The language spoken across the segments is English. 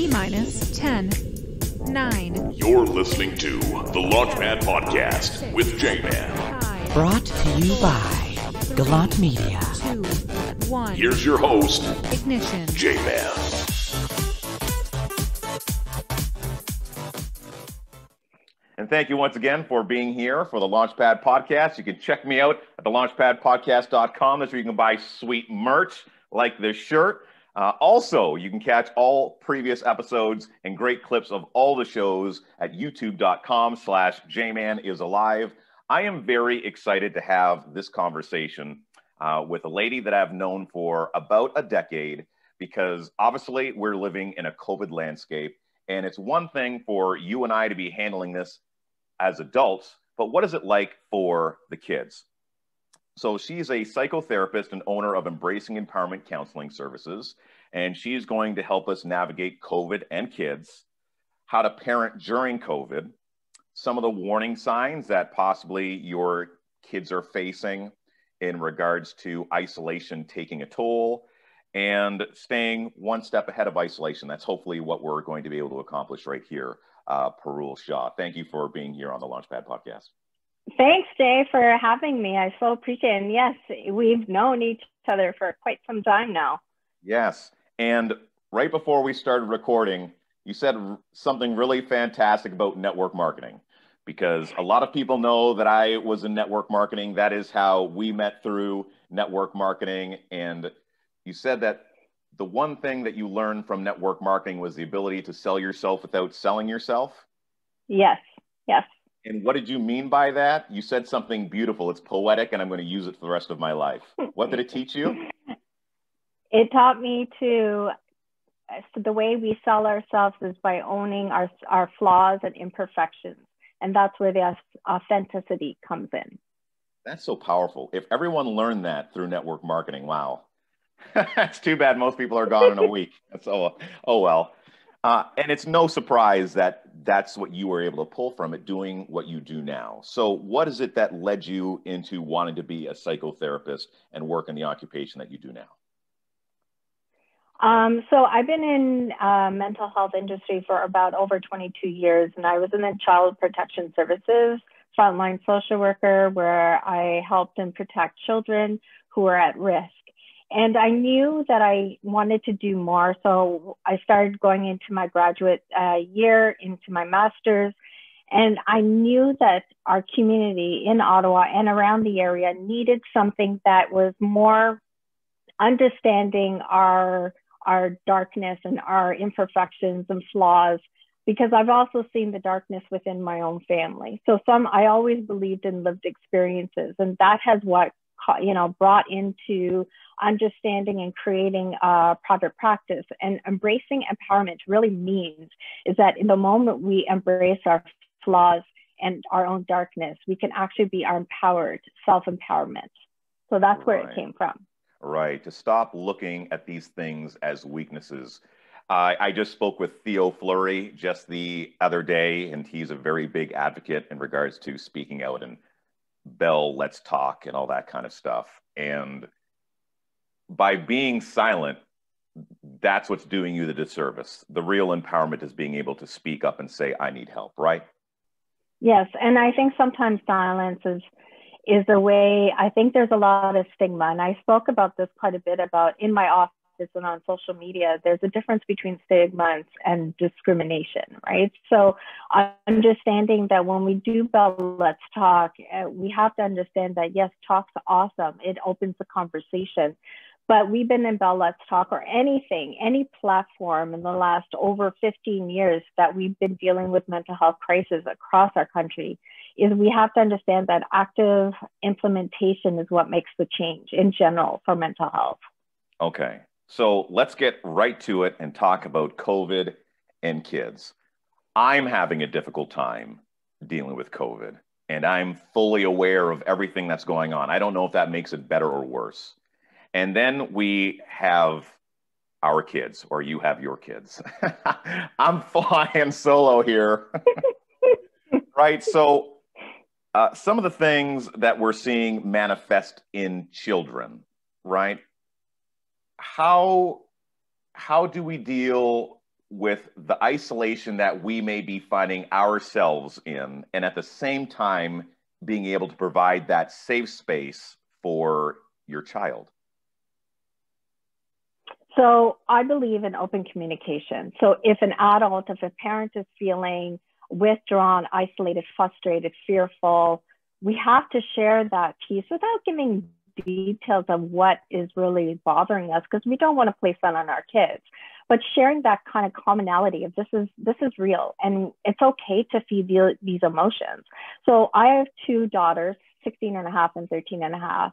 T minus 10, 9, You're listening to the Launchpad Podcast with J Man. Brought to you by Gallant Media. 2, 1. Here's your host, Ignition. J Man. And thank you once again for being here for the Launchpad Podcast. You can check me out at the launchpadpodcast.com. That's where you can buy sweet merch like this shirt. Uh, also, you can catch all previous episodes and great clips of all the shows at youtube.com slash jman is alive. I am very excited to have this conversation uh, with a lady that I've known for about a decade because obviously we're living in a COVID landscape. And it's one thing for you and I to be handling this as adults, but what is it like for the kids? So she's a psychotherapist and owner of Embracing Empowerment Counseling Services, and she's going to help us navigate COVID and kids, how to parent during COVID, some of the warning signs that possibly your kids are facing in regards to isolation taking a toll, and staying one step ahead of isolation. That's hopefully what we're going to be able to accomplish right here. Uh, Parul Shah, thank you for being here on the Launchpad podcast. Thanks, Jay, for having me. I so appreciate it. And yes, we've known each other for quite some time now. Yes. And right before we started recording, you said r- something really fantastic about network marketing because a lot of people know that I was in network marketing. That is how we met through network marketing. And you said that the one thing that you learned from network marketing was the ability to sell yourself without selling yourself. Yes, yes. And what did you mean by that? You said something beautiful. It's poetic, and I'm going to use it for the rest of my life. What did it teach you? It taught me to, so the way we sell ourselves is by owning our, our flaws and imperfections. And that's where the authenticity comes in. That's so powerful. If everyone learned that through network marketing, wow. That's too bad most people are gone in a week. That's oh, oh well. Uh, and it's no surprise that that's what you were able to pull from it doing what you do now. So, what is it that led you into wanting to be a psychotherapist and work in the occupation that you do now? Um, so I've been in uh, mental health industry for about over 22 years, and I was in the Child Protection Services frontline social worker, where I helped and protect children who are at risk. And I knew that I wanted to do more, so I started going into my graduate uh, year, into my master's, and I knew that our community in Ottawa and around the area needed something that was more understanding our our darkness and our imperfections and flaws because I've also seen the darkness within my own family. So some I always believed in lived experiences and that has what you know brought into understanding and creating a private practice and embracing empowerment really means is that in the moment we embrace our flaws and our own darkness we can actually be our empowered self-empowerment so that's where it came from Right. To stop looking at these things as weaknesses. I I just spoke with Theo Fleury just the other day, and he's a very big advocate in regards to speaking out and Bell, let's talk, and all that kind of stuff. And by being silent, that's what's doing you the disservice. The real empowerment is being able to speak up and say, I need help, right? Yes, and I think sometimes silence is is a way. I think there's a lot of stigma, and I spoke about this quite a bit about in my office and on social media. There's a difference between stigma and, and discrimination, right? So understanding that when we do Bell Let's Talk, uh, we have to understand that yes, talk's awesome. It opens the conversation. But we've been in Bell Let's Talk or anything, any platform in the last over 15 years that we've been dealing with mental health crisis across our country is we have to understand that active implementation is what makes the change in general for mental health. Okay. So let's get right to it and talk about COVID and kids. I'm having a difficult time dealing with COVID, and I'm fully aware of everything that's going on. I don't know if that makes it better or worse. And then we have our kids, or you have your kids. I'm flying solo here. right. So, uh, some of the things that we're seeing manifest in children, right? How how do we deal with the isolation that we may be finding ourselves in, and at the same time, being able to provide that safe space for your child? So I believe in open communication. So if an adult, if a parent is feeling withdrawn, isolated, frustrated, fearful, we have to share that piece without giving details of what is really bothering us because we don't want to place that on our kids. But sharing that kind of commonality of this is this is real and it's okay to feel these emotions. So i have two daughters 16 and a half and 13 and a half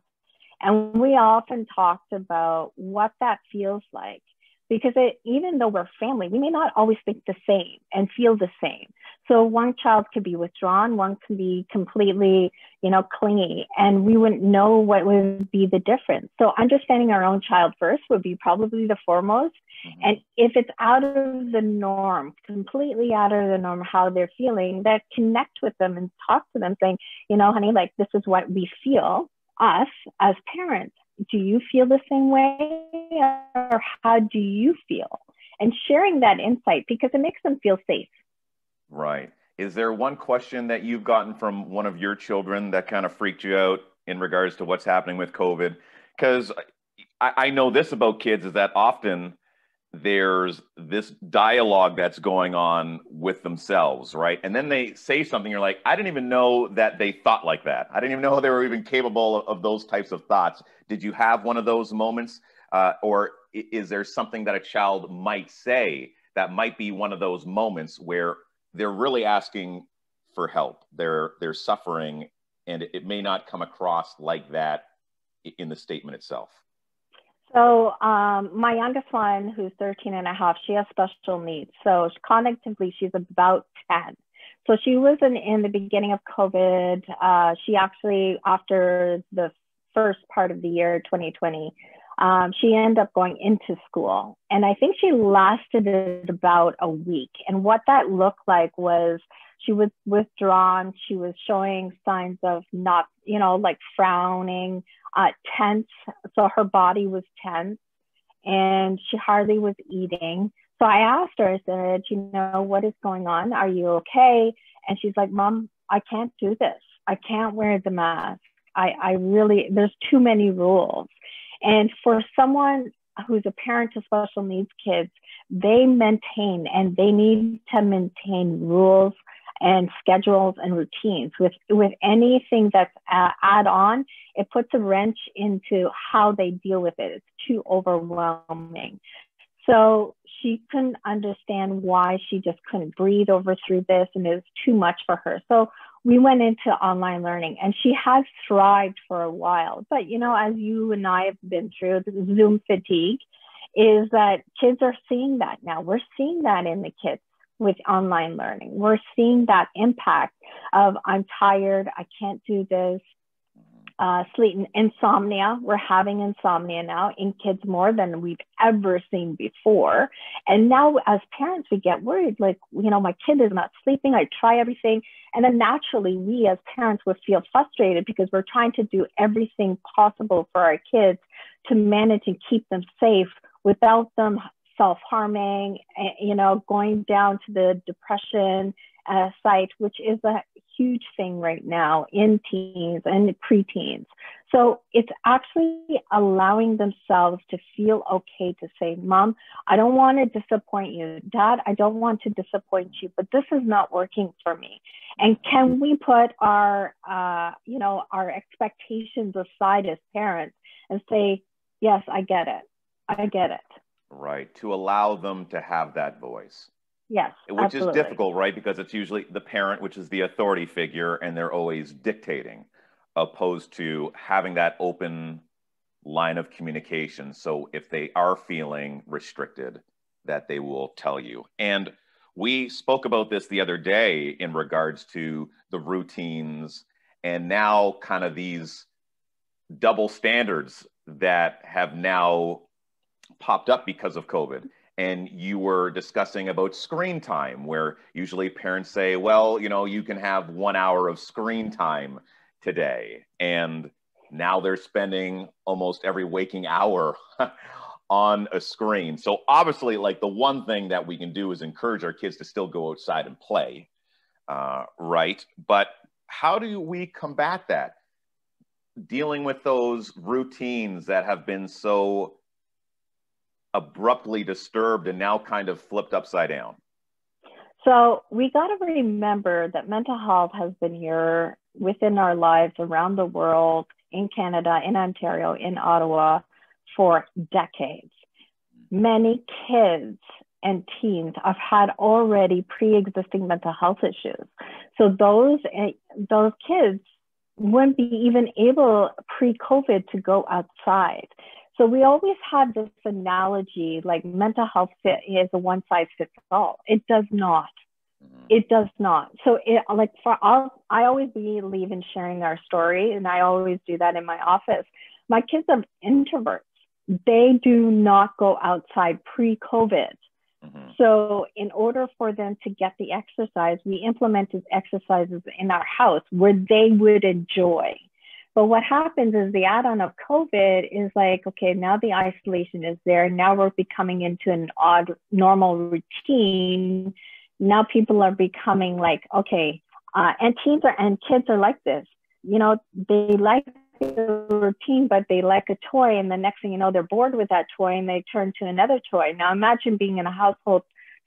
and we often talked about what that feels like because it, even though we're family, we may not always think the same and feel the same. So one child could be withdrawn, one can be completely, you know, clingy, and we wouldn't know what would be the difference. So understanding our own child first would be probably the foremost. Mm-hmm. And if it's out of the norm, completely out of the norm, how they're feeling, that connect with them and talk to them, saying, you know, honey, like this is what we feel, us as parents do you feel the same way? Or how do you feel? And sharing that insight because it makes them feel safe. Right. Is there one question that you've gotten from one of your children that kind of freaked you out in regards to what's happening with covid? Because I, I know this about kids is that often there's this dialogue that's going on with themselves, right? And then they say something, you're like, I didn't even know that they thought like that. I didn't even know they were even capable of, of those types of thoughts. Did you have one of those moments? Uh, or is there something that a child might say that might be one of those moments where they're really asking for help? They're, they're suffering, and it may not come across like that in the statement itself. So um, my youngest one, who's 13 and a half, she has special needs. So cognitively, she's about 10. So she was in, in the beginning of COVID. Uh, she actually, after the first part of the year, 2020, um, she ended up going into school. And I think she lasted about a week. And what that looked like was she was withdrawn. She was showing signs of not, you know, like frowning, uh, tense. So her body was tense and she hardly was eating. So I asked her, I said, you know, what is going on? Are you okay? And she's like, Mom, I can't do this. I can't wear the mask. I, I really, there's too many rules. And for someone who's a parent to special needs kids, they maintain and they need to maintain rules and schedules and routines. With with anything that's uh, add on, it puts a wrench into how they deal with it. It's too overwhelming. So she couldn't understand why she just couldn't breathe over through this, and it was too much for her. So we went into online learning, and she has thrived for a while. But you know, as you and I have been through, Zoom fatigue is that kids are seeing that now. We're seeing that in the kids with online learning. We're seeing that impact of I'm tired, I can't do this. Uh, sleep insomnia. We're having insomnia now in kids more than we've ever seen before. And now, as parents, we get worried like, you know, my kid is not sleeping. I try everything. And then naturally, we as parents would feel frustrated because we're trying to do everything possible for our kids to manage and keep them safe without them self-harming, eh, you know, going down to the depression uh, site, which is a huge thing right now in teens and preteens. So it's actually allowing themselves to feel okay to say, Mom, I don't want to disappoint you. Dad, I don't want to disappoint you, but this is not working for me. And can we put our, uh, you know, our expectations aside as parents and say, Yes, I get it. I get it right? To allow them to have that voice. Yes. Which absolutely. is difficult, right? Because it's usually the parent, which is the authority figure, and they're always dictating, opposed to having that open line of communication. So if they are feeling restricted, that they will tell you. And we spoke about this the other day in regards to the routines and now kind of these double standards that have now popped up because of COVID. And you were discussing about screen time, where usually parents say, well, you know, you can have one hour of screen time today. And now they're spending almost every waking hour on a screen. So obviously, like the one thing that we can do is encourage our kids to still go outside and play, uh, right? But how do we combat that? Dealing with those routines that have been so abruptly disturbed and now kind of flipped upside down. So we got to remember that mental health has been here within our lives around the world, in Canada, in Ontario, in Ottawa for decades. Many kids and teens have had already pre-existing mental health issues. So those eh, those kids wouldn't be even able pre-COVID to go outside. So we always had this analogy like mental health fit is a one size fits all. It does not. Mm-hmm. It does not. So it like for all I always believe in sharing our story, and I always do that in my office. My kids are introverts. They do not go outside pre-COVID. Mm-hmm. So, in order for them to get the exercise, we implemented exercises in our house where they would enjoy. But what happens is the add on of COVID is like, okay, now the isolation is there. Now we're becoming into an odd normal routine. Now people are becoming like, okay, uh, and teens are, and kids are like this. You know, they like the routine, but they like a toy. And the next thing you know, they're bored with that toy and they turn to another toy. Now imagine being in a household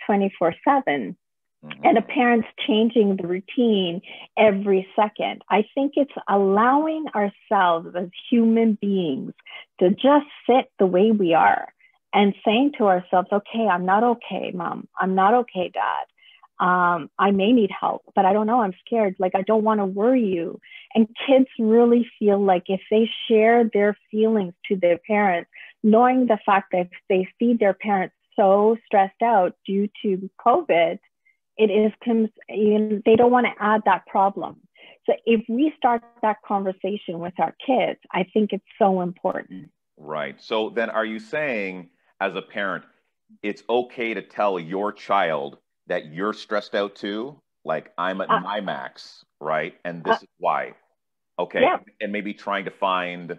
24 7 Mm-hmm. And a parent's changing the routine every second. I think it's allowing ourselves as human beings to just sit the way we are and saying to ourselves, okay, I'm not okay, mom. I'm not okay, dad. Um, I may need help, but I don't know. I'm scared. Like, I don't want to worry you. And kids really feel like if they share their feelings to their parents, knowing the fact that they see their parents so stressed out due to COVID, it is comes. they don't want to add that problem so if we start that conversation with our kids i think it's so important right so then are you saying as a parent it's okay to tell your child that you're stressed out too like i'm at uh, my max right and this uh, is why okay yeah. and maybe trying to find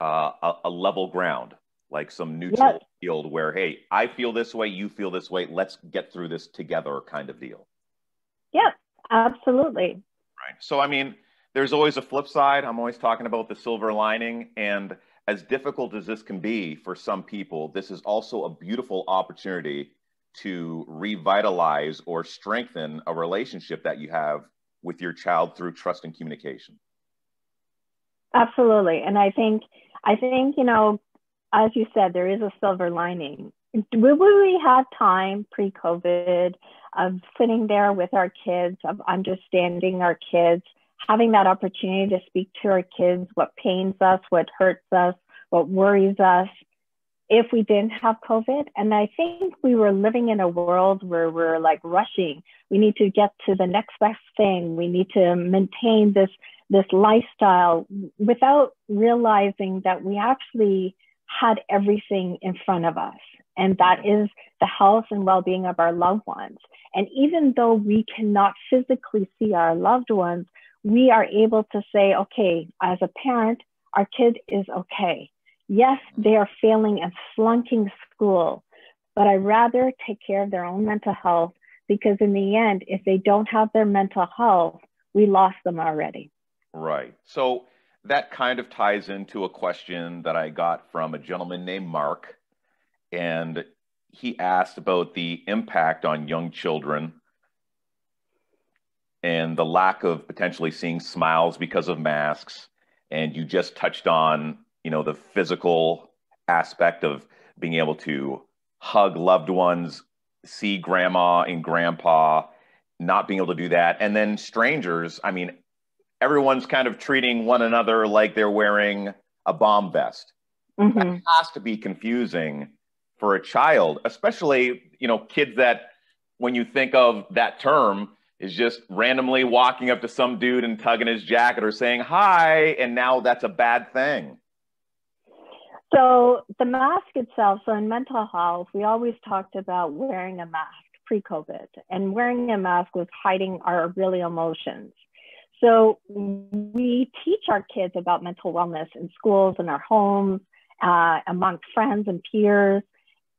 uh, a, a level ground like some neutral. Field where hey i feel this way you feel this way let's get through this together kind of deal. Yeah absolutely. Right so i mean there's always a flip side. I'm always talking about the silver lining and as difficult as this can be for some people this is also a beautiful opportunity to revitalize or strengthen a relationship that you have with your child through trust and communication. Absolutely and i think i think you know as you said, there is a silver lining. Will we have time pre COVID of sitting there with our kids, of understanding our kids, having that opportunity to speak to our kids, what pains us, what hurts us, what worries us, if we didn't have COVID. And I think we were living in a world where we're like rushing. We need to get to the next best thing. We need to maintain this this lifestyle without realizing that we actually had everything in front of us, and that is the health and well being of our loved ones. And even though we cannot physically see our loved ones, we are able to say, okay, as a parent, our kid is okay. Yes, mm-hmm. they are failing and flunking school, but I'd rather take care of their own mental health because, in the end, if they don't have their mental health, we lost them already. Right. So, that kind of ties into a question that I got from a gentleman named Mark. And he asked about the impact on young children and the lack of potentially seeing smiles because of masks. And you just touched on, you know, the physical aspect of being able to hug loved ones, see grandma and grandpa, not being able to do that. And then strangers, I mean, everyone's kind of treating one another like they're wearing a bomb vest. Mm-hmm. That has to be confusing for a child, especially, you know, kids that when you think of that term is just randomly walking up to some dude and tugging his jacket or saying hi, and now that's a bad thing. So the mask itself, so in mental health, we always talked about wearing a mask pre-COVID, and wearing a mask was hiding our really emotions. So we teach our kids about mental wellness in schools and our homes uh, among friends and peers.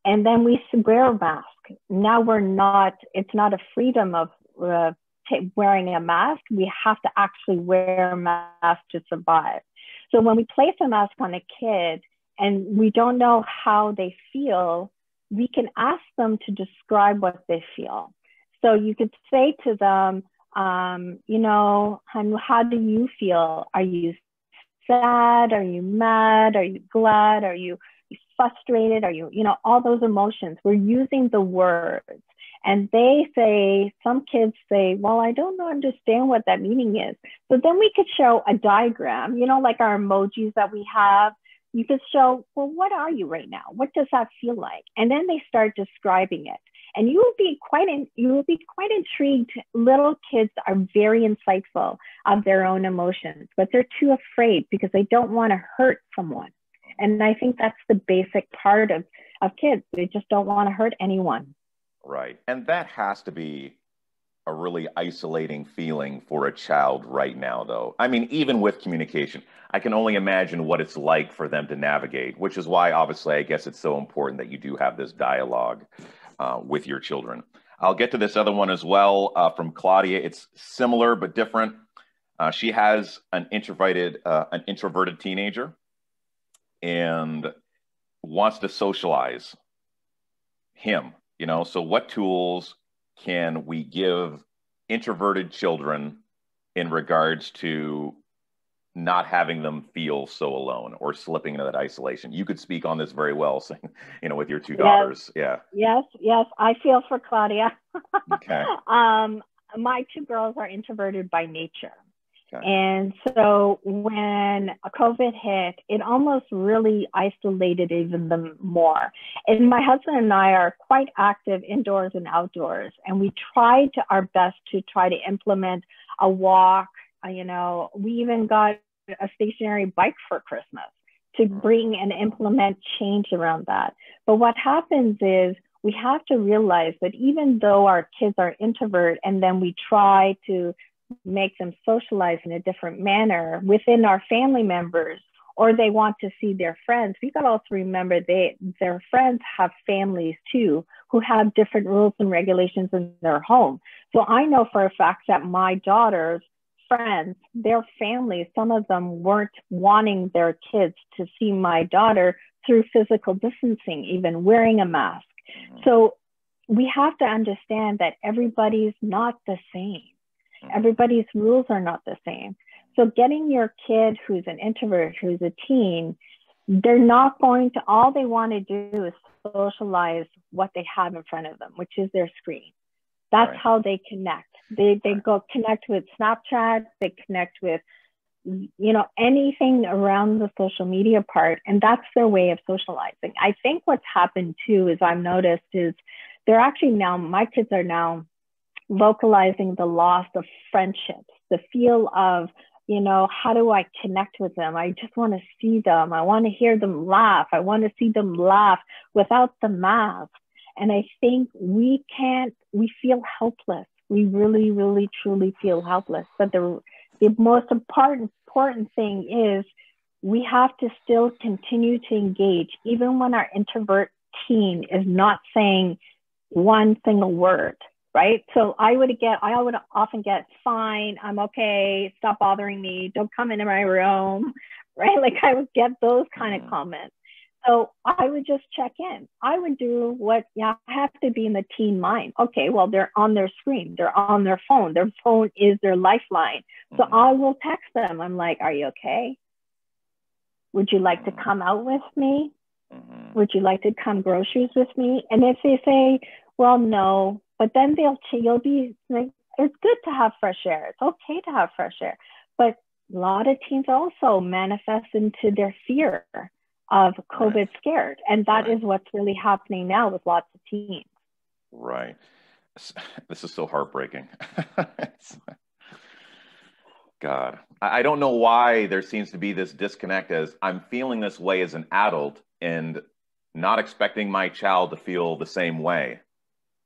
And then we wear a mask. Now we're not, it's not a freedom of uh, t- wearing a mask. We have to actually wear a mask to survive. So when we place a mask on a kid and we don't know how they feel, we can ask them to describe what they feel. So you could say to them, um, you know, and how do you feel? Are you sad? Are you mad? Are you glad? Are you frustrated? Are you, you know, all those emotions? We're using the words. And they say, some kids say, well, I don't understand what that meaning is. So then we could show a diagram, you know, like our emojis that we have. You could show, well, what are you right now? What does that feel like? And then they start describing it and you will be quite in, you will be quite intrigued. Little kids are very insightful of their own emotions, but they're too afraid because they don't want to hurt someone. And I think that's the basic part of, of kids. They just don't want to hurt anyone. Right. And that has to be a really isolating feeling for a child right now, though. I mean, even with communication, I can only imagine what it's like for them to navigate, which is why, obviously, I guess it's so important that you do have this dialogue uh, with your children. I'll get to this other one as well uh, from Claudia. It's similar but different. Uh, she has an introverted, uh, an introverted teenager, and wants to socialize him. You know, so what tools can we give introverted children in regards to not having them feel so alone or slipping into that isolation. You could speak on this very well, saying, you know, with your two yes. daughters. Yeah. Yes, yes. I feel for Claudia. okay. Um, my two girls are introverted by nature. Okay. And so when COVID hit, it almost really isolated even them more. And my husband and I are quite active indoors and outdoors, and we tried to our best to try to implement a walk. Uh, you know, we even got a stationary bike for Christmas to mm. bring and implement change around that. But what happens is we have to realize that even though our kids are introvert and then we try to make them socialize in a different manner within our family members or they want to see their friends we got to also remember they their friends have families too who have different rules and regulations in their home so i know for a fact that my daughters friends, their families, some of them weren't wanting their kids to see my daughter through physical distancing, even wearing a mask. Mm-hmm. So we have to understand that everybody's not the same. Mm-hmm. Everybody's rules are not the same. So getting your kid who's an introvert, who's a teen, they're not going to, all they want to do is socialize what they have in front of them, which is their screen. That's right. how they connect. They they go connect with Snapchat. They connect with you know anything around the social media part, and that's their way of socializing. I think what's happened too is I've noticed is they're actually now my kids are now vocalizing the loss of friendships, the feel of you know, how do I connect with them? I just want to see them. I want to hear them laugh. I want to see them laugh without the mask. And I think we can't, we feel helpless. We really, really, truly feel helpless. But the, the most important, important thing is we have to still continue to engage, even when our introvert teen is not saying one single word, right? So I would get, I would often get, fine, I'm okay, stop bothering me, don't come into my room, right? Like I would get those kind of comments. So I would just check in. I would do what yeah, I have to be in the teen mind. Okay, well, they're on their screen, they're on their phone. Their phone is their lifeline. So mm-hmm. I will text them. I'm like, Are you okay? Would you like to mm-hmm. come out with me? Mm-hmm. Would you like to come groceries with me? And if they say, Well, no, but then they'll you'll be like, it's good to have fresh air. It's okay to have fresh air. But a lot of teens also manifest into their fear of COVID right. scared. And that right. is what's really happening now with lots of teens. Right. This is so heartbreaking. God, I don't know why there seems to be this disconnect as I'm feeling this way as an adult and not expecting my child to feel the same way.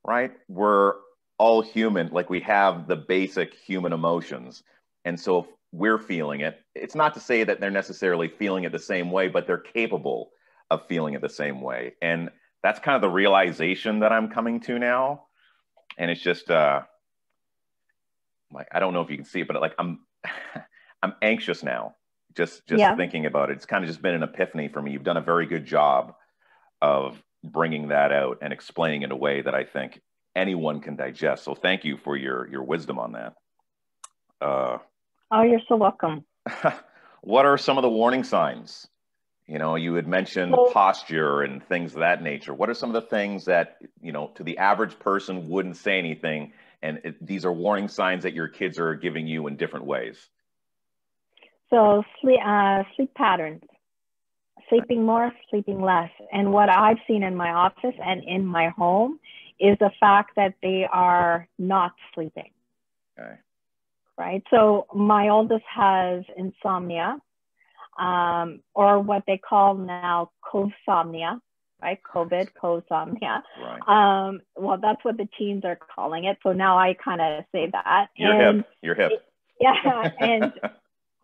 Right? We're all human, like we have the basic human emotions. And so we're feeling it. It's not to say that they're necessarily feeling it the same way, but they're capable of feeling it the same way. And that's kind of the realization that I'm coming to now. And it's just uh like I don't know if you can see it, but like I'm I'm anxious now. Just just Yeah. thinking about it. It's kind of just been an epiphany for me. You've done a very good job of bringing that out and explaining in a way that I think anyone can digest. So thank you for your your wisdom on that. Uh Oh, you're so welcome. what are some of the warning signs? You know, you had mentioned Well- posture and things of that nature. What are some of the things that, you know, to the average person wouldn't say anything? And it, these are warning signs that your kids are giving you in different ways. So sleep, uh, sleep patterns, sleeping more, sleeping less. And what I've seen in my office and in my home is the fact that they are not sleeping, Okay. Right? So my oldest has insomnia, um, or what they call now covsomnia, right? COVID, covsomnia. Right. Um, well, that's what the teens are calling it. So now I kind of say that. You're and hip. You're hip. yeah, and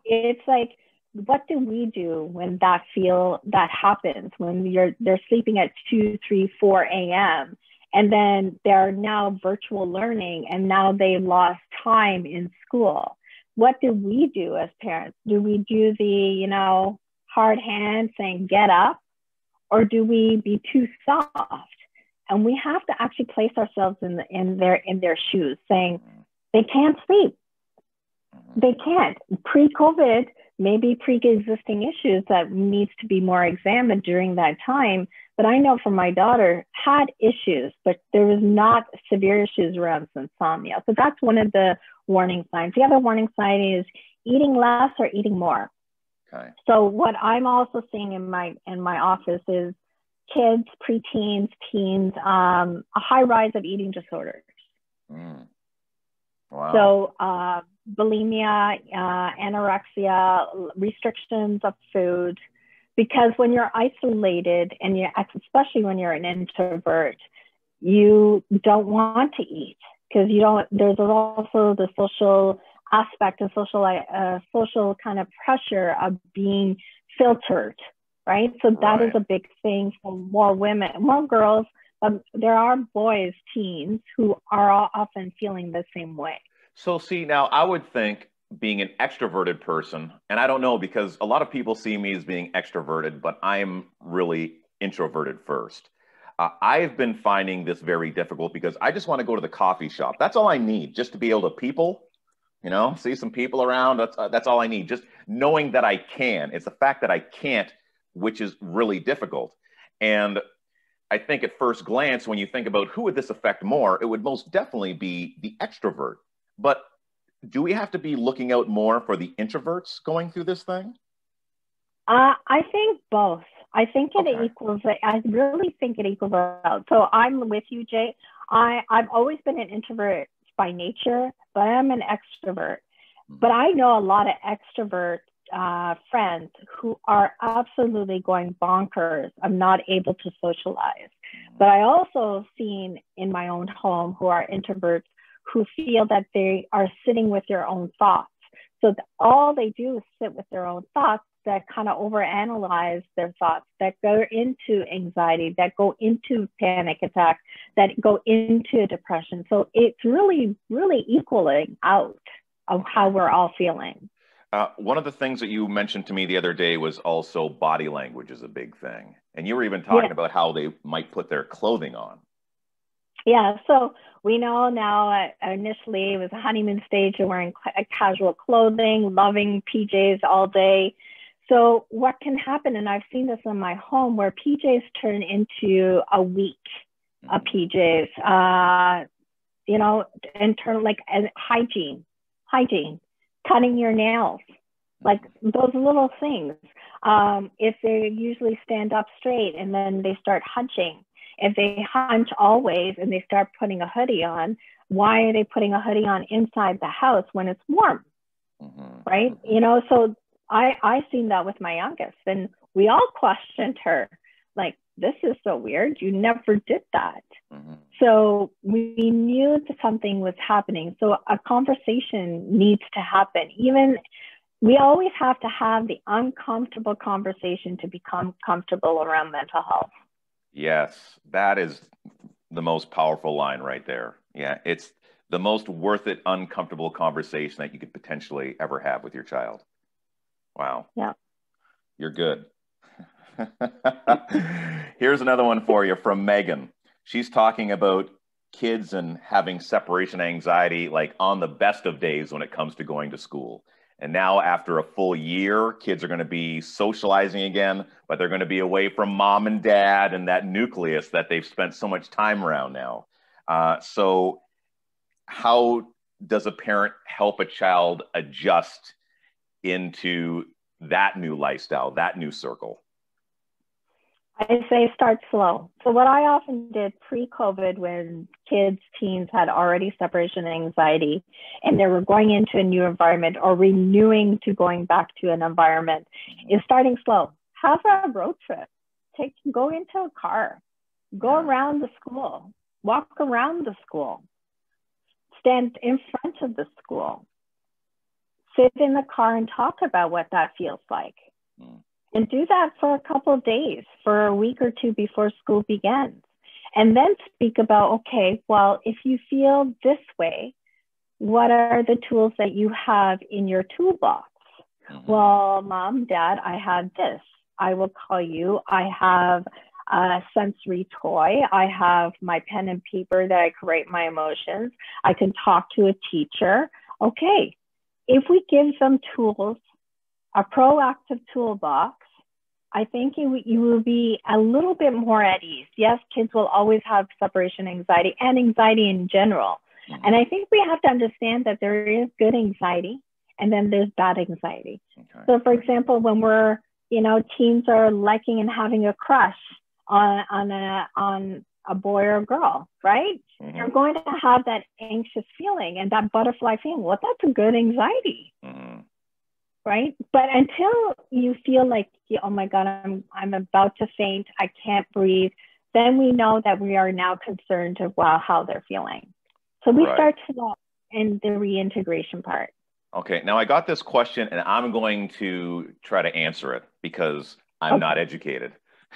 it's like what do we do when that feel that happens when you're they're sleeping at 2 3 4 a.m and then they're now virtual learning and now they lost time in school what do we do as parents do we do the you know hard hand saying get up or do we be too soft and we have to actually place ourselves in the, in their in their shoes saying they can't sleep they can't. Pre-COVID, maybe pre-existing issues that needs to be more examined during that time. But I know for my daughter had issues, but there was not severe issues around insomnia. So that's one of the warning signs. The other warning sign is eating less or eating more. Okay. So what I'm also seeing in my in my office is kids, preteens, teens, um, a high rise of eating disorders. Mm. Wow. So uh, bulimia, uh, anorexia, restrictions of food, because when you're isolated and you, especially when you're an introvert, you don't want to eat because you don't. There's also the social aspect of social, uh, social kind of pressure of being filtered, right? So that is Right. a big thing for more women, more girls. Um, there are boys, teens, who are often feeling the same way. So, see, now I would think being an extroverted person, and I don't know because a lot of people see me as being extroverted, but I'm really introverted first. Uh, I've been finding this very difficult because I just want to go to the coffee shop. That's all I need, just to be able to people, you know, see some people around. That's uh, that's all I need. Just knowing that I can. It's the fact that I can't, which is really difficult. And I think at first glance, when you think about who would this affect more, it would most definitely be the extrovert. But do we have to be looking out more for the introverts going through this thing? Uh, I think both. I think it Okay. equals. I really think it equals out. So I'm with you, Jay. I I've always been an introvert by nature, but I'm an extrovert. But I know a lot of extrovert uh, friends who are absolutely going bonkers. I'm not able to socialize. But I also seen in my own home who are introverts who feel that they are sitting with their own thoughts. So all they do is sit with their own thoughts that kind of overanalyze their thoughts, that go into anxiety, that go into panic attacks, that go into depression. So it's really, really equaling out of how we're all feeling. Uh, one of the things that you mentioned to me the other day was also body language is a big thing. And you were even talking Yeah. about how they might put their clothing on. Yeah, so we know now uh, initially it was a honeymoon stage of wearing ca- casual clothing, loving PJs all day. So what can happen, and I've seen this in my home where PJs turn into a week of PJs, uh, you know, in like uh, hygiene, hygiene, cutting your nails, like those little things. Um, if they usually stand up straight and then they start hunching, if they hunch always and they start putting a hoodie on, why are they putting a hoodie on inside the house when it's warm? Mhm. right? You know, so I I seen that with my youngest, and we all questioned her, like, this is so weird. You never did that. Mhm. So we knew that something was happening. So a conversation needs to happen, even we always have to have the uncomfortable conversation to become comfortable around mental health. Yes, that is the most powerful line right there. Yeah, it's the most worth it, uncomfortable conversation that you could potentially ever have with your child. Wow. Yeah. You're good. Here's another one for you from Megan. She's talking about kids and having separation anxiety, like on the best of days when it comes to going to school. And now, after a full year, kids are going to be socializing again, but they're going to be away from mom and dad and that nucleus that they've spent so much time around now. Uh, so, how does a parent help a child adjust into that new lifestyle, that new circle? I say start slow. So what I often did pre-COVID when kids, teens had already separation anxiety and they were going into a new environment or renewing to going back to an environment is starting slow. Have a road trip. Take go into a car. Go around the school. Walk around the school. Stand in front of the school. Sit in the car and talk about what that feels like. Mm and do that for a couple of days, for a week or two before school begins. And then speak about, okay, well, if you feel this way, what are the tools that you have in your toolbox? Mm-hmm. Well, mom, dad, I have this. I will call you. I have a sensory toy. I have my pen and paper that I create my emotions. I can talk to a teacher. Okay, if we give them tools, a proactive toolbox, I think you, you will be a little bit more at ease. Yes, kids will always have separation anxiety and anxiety in general. Mm-hmm. And I think we have to understand that there is good anxiety and then there's bad anxiety. Okay. So, for example, when we're, you know, teens are liking and having a crush on, on, a, on a boy or a girl, right? Mm-hmm. You're going to have that anxious feeling and that butterfly feeling. Well, that's a good anxiety. Mm-hmm right? But until you feel like, oh my God, I'm, I'm about to faint, I can't breathe, then we know that we are now concerned of wow, how they're feeling. So we right. start to in the reintegration part. Okay, now I got this question and I'm going to try to answer it because I'm okay. not educated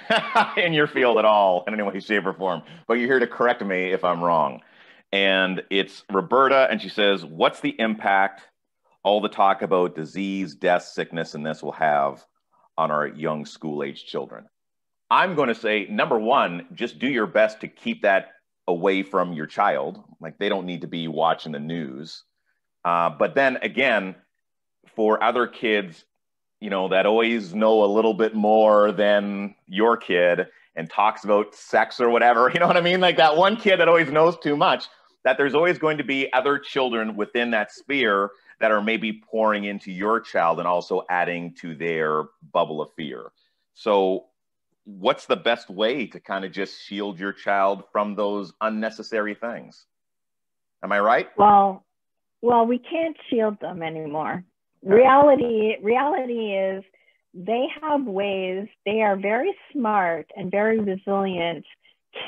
in your field at all in any way, shape, or form. But you're here to correct me if I'm wrong. And it's Roberta, and she says, What's the impact all the talk about disease, death, sickness, and this will have on our young school age children. I'm going to say, number one, just do your best to keep that away from your child. Like they don't need to be watching the news. Uh, but then again, for other kids, you know, that always know a little bit more than your kid and talks about sex or whatever, you know what I mean? Like that one kid that always knows too much, that there's always going to be other children within that sphere that are maybe pouring into your child and also adding to their bubble of fear. So, what's the best way to kind of just shield your child from those unnecessary things? Am I right? Well, well, we can't shield them anymore. Reality, reality is they have ways. They are very smart and very resilient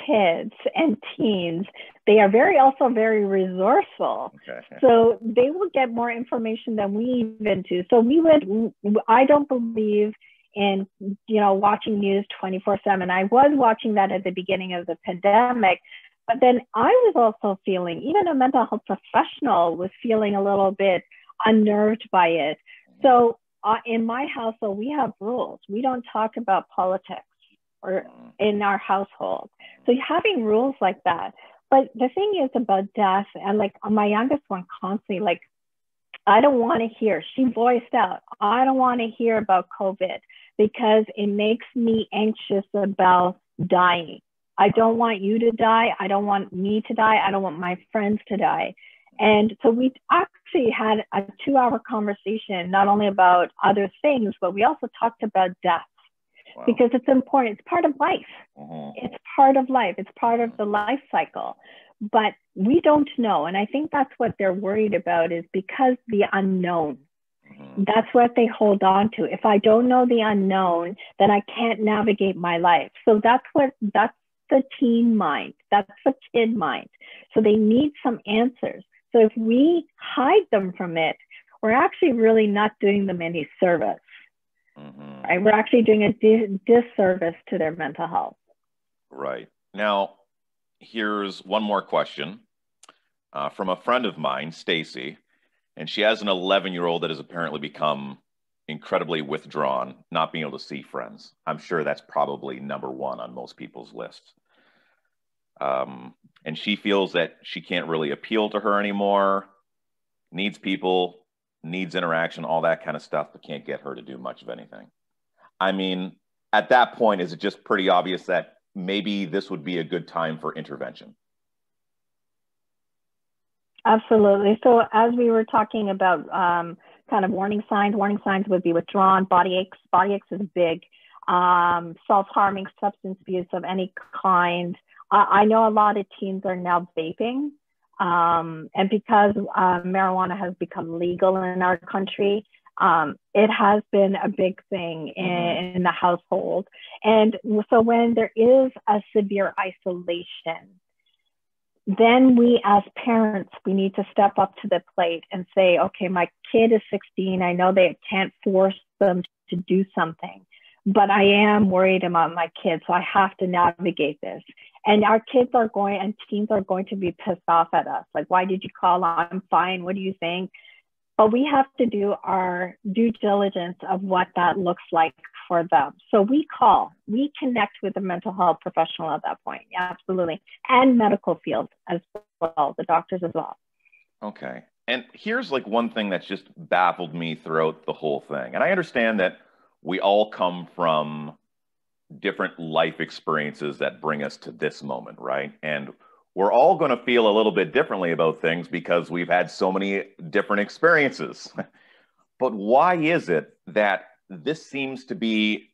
kids and teens they are very also very resourceful okay. so they will get more information than we even do so we would i don't believe in you know watching news 24 7 i was watching that at the beginning of the pandemic but then i was also feeling even a mental health professional was feeling a little bit unnerved by it so uh, in my household we have rules we don't talk about politics or in our household. So having rules like that. But the thing is about death, and like my youngest one constantly, like, I don't want to hear, she voiced out, I don't want to hear about COVID because it makes me anxious about dying. I don't want you to die. I don't want me to die. I don't want my friends to die. And so we actually had a two hour conversation, not only about other things, but we also talked about death because it's important. It's part of life. Mm-hmm. It's part of life. It's part of the life cycle. But we don't know. And I think that's what they're worried about is because the unknown. Mm-hmm. That's what they hold on to. If I don't know the unknown, then I can't navigate my life. So that's what that's the teen mind. That's the kid mind. So they need some answers. So if we hide them from it, we're actually really not doing them any service. Mhm. Right? We're actually doing a di- disservice to their mental health. Right. Now, here's one more question uh, from a friend of mine, Stacy, and she has an 11 year old that has apparently become incredibly withdrawn, not being able to see friends. I'm sure that's probably number one on most people's lists. Um, and she feels that she can't really appeal to her anymore, needs people, needs interaction, all that kind of stuff, but can't get her to do much of anything. I mean, at that point, is it just pretty obvious that maybe this would be a good time for intervention? Absolutely. So, as we were talking about um, kind of warning signs, warning signs would be withdrawn, body aches. Body aches is big. Um, Self harming substance abuse of any kind. Uh, I know a lot of teens are now vaping. Um, and because uh, marijuana has become legal in our country, um, it has been a big thing in, in the household. And so, when there is a severe isolation, then we as parents we need to step up to the plate and say okay my kid is 16 i know they can't force them to do something but i am worried about my kids so i have to navigate this. And our kids are going and teens are going to be pissed off at us. Like why did you call? I'm fine. What do you think but we have to do our due diligence of what that looks like for them. So we call, we connect with the mental health professional at that point. Yeah, absolutely. And medical field as well, the doctors as well. Okay. And here's like one thing that's just baffled me throughout the whole thing. And I understand that we all come from different life experiences that bring us to this moment, right? And we're all going to feel a little bit differently about things because we've had so many different experiences. but why is it that this seems to be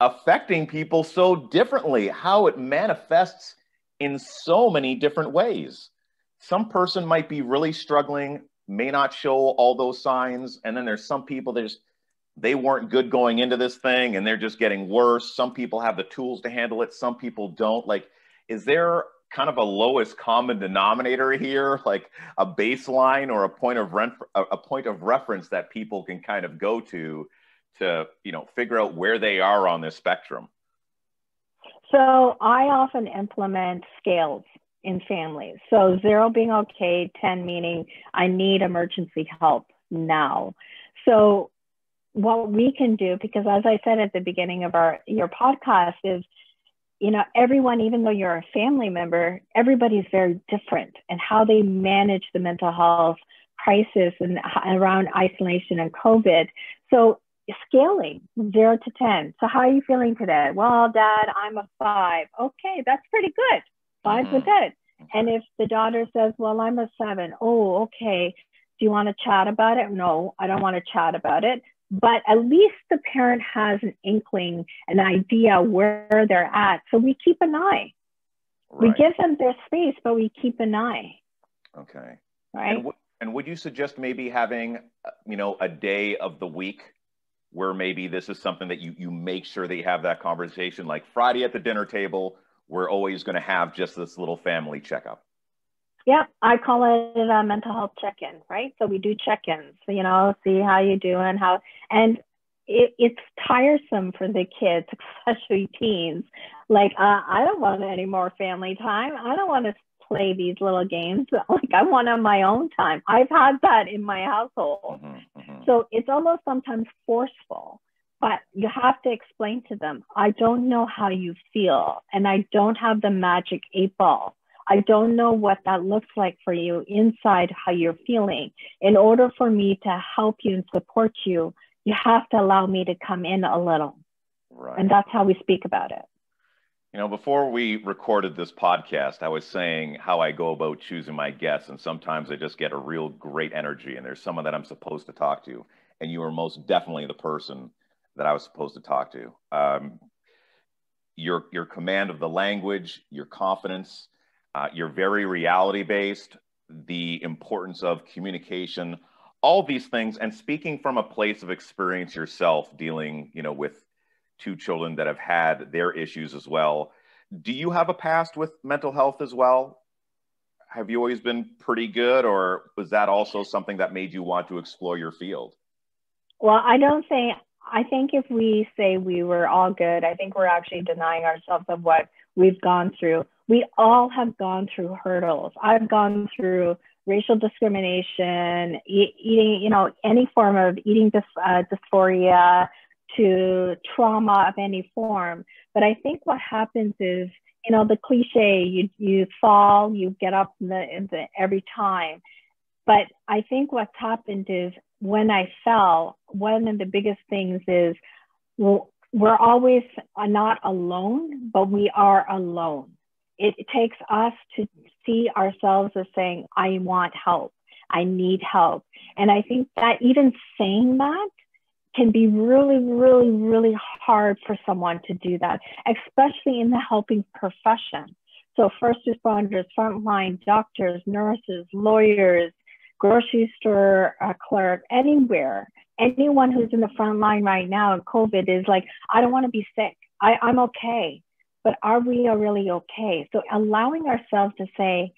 affecting people so differently? How it manifests in so many different ways. Some person might be really struggling, may not show all those signs, and then there's some people that just they weren't good going into this thing and they're just getting worse. Some people have the tools to handle it, some people don't. Like, is there kind of a lowest common denominator here, like a baseline or a point of rent, a point of reference that people can kind of go to to you know figure out where they are on this spectrum? So I often implement scales in families. So zero being okay, 10 meaning I need emergency help now. So what we can do, because as I said at the beginning of our your podcast, is you know, everyone, even though you're a family member, everybody's very different and how they manage the mental health crisis and around isolation and COVID. So scaling zero to 10. So how are you feeling today? Well, dad, I'm a five. Okay, that's pretty good. 5 mm-hmm. good. And if the daughter says, well, I'm a seven. Oh, okay. Do you want to chat about it? No, I don't want to chat about it but at least the parent has an inkling, an idea where they're at. So we keep an eye. Right. We give them their space, but we keep an eye. Okay. Right. And, and would you suggest maybe having, uh, you know, a day of the week where maybe this is something that you you make sure that you have that conversation, like Friday at the dinner table, we're always going to have just this little family checkup. Yeah, I call it a mental health check-in, right? So we do check-ins, you know, see how you doing, how, and it, it's tiresome for the kids, especially teens. Like, uh, I don't want any more family time. I don't want to play these little games. Like, I want on my own time. I've had that in my household. Mm-hmm, mm-hmm. So it's almost sometimes forceful, but you have to explain to them, I don't know how you feel, and I don't have the magic eight ball I don't know what that looks like for you inside how you're feeling. In order for me to help you and support you, you have to allow me to come in a little. Right. And that's how we speak about it. You know, before we recorded this podcast, I was saying how I go about choosing my guests, and sometimes I just get a real great energy, and there's someone that I'm supposed to talk to, and you are most definitely the person that I was supposed to talk to. Um, your your command of the language, your confidence, uh, you're very reality based, the importance of communication, all these things, and speaking from a place of experience yourself, dealing, you know, with two children that have had their issues as well. Do you have a past with mental health as well? have you always been pretty good, or was that also something that made you want to explore your field? Well, I don't think, I think if we say we were all good, I think we're actually denying ourselves of what we've gone through. We all have gone through hurdles. I've gone through racial discrimination, e- eating, you know, any form of eating dys- uh, dysphoria to trauma of any form. But I think what happens is, you know, the cliche, you, you fall, you get up in the, in the, every time. But I think what's happened is when I fell, one of the biggest things is we're always not alone, but we are alone. It, it takes us to see ourselves as saying, I want help, I need help. And I think that even saying that can be really, really, really hard for someone to do that, especially in the helping profession. So, first responders, frontline doctors, nurses, lawyers, grocery store uh, clerk, anywhere, anyone who's in the front line right now in COVID is like, I don't want to be sick. I, I'm okay. But are we really okay? So, allowing ourselves to say,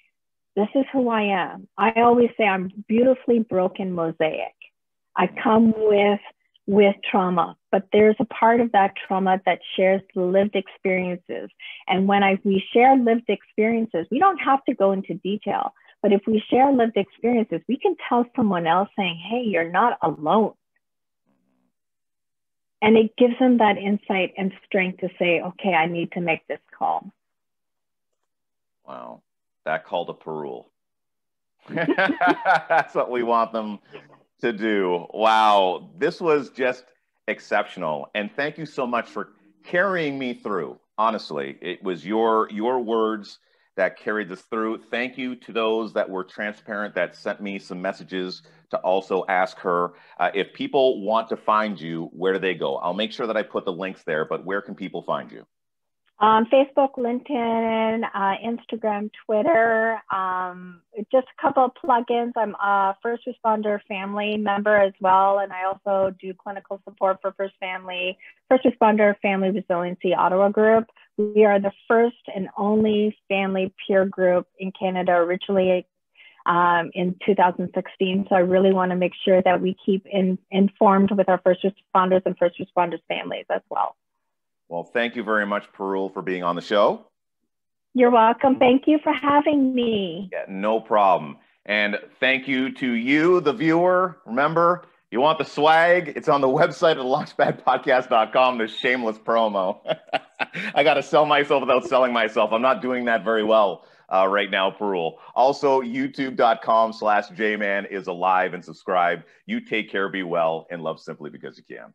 this is who I am. I always say I'm beautifully broken mosaic. I come with with trauma, but there's a part of that trauma that shares the lived experiences. And when I, we share lived experiences, we don't have to go into detail, but if we share lived experiences, we can tell someone else saying, hey, you're not alone. And it gives them that insight and strength to say, okay, I need to make this call. Wow. That call to Parul. That's what we want them to do. Wow, this was just exceptional. And thank you so much for carrying me through. Honestly, it was your your words that carried this through. Thank you to those that were transparent that sent me some messages to also ask her uh, if people want to find you, where do they go? I'll make sure that I put the links there, but where can people find you? Um, Facebook, LinkedIn, uh, Instagram, Twitter, um, just a couple of plugins. I'm a first responder family member as well, and I also do clinical support for First Family, First Responder Family Resiliency Ottawa Group. We are the first and only family peer group in Canada, originally um, in 2016. So I really want to make sure that we keep in, informed with our first responders and first responders families as well. Well, thank you very much, Parul, for being on the show. You're welcome. Thank you for having me. Yeah, no problem. And thank you to you, the viewer. Remember, you want the swag? It's on the website at launchpadpodcast.com, the shameless promo. I got to sell myself without selling myself. I'm not doing that very well uh, right now, Parul. Also, youtube.com slash jman is alive and subscribe. You take care, be well, and love simply because you can.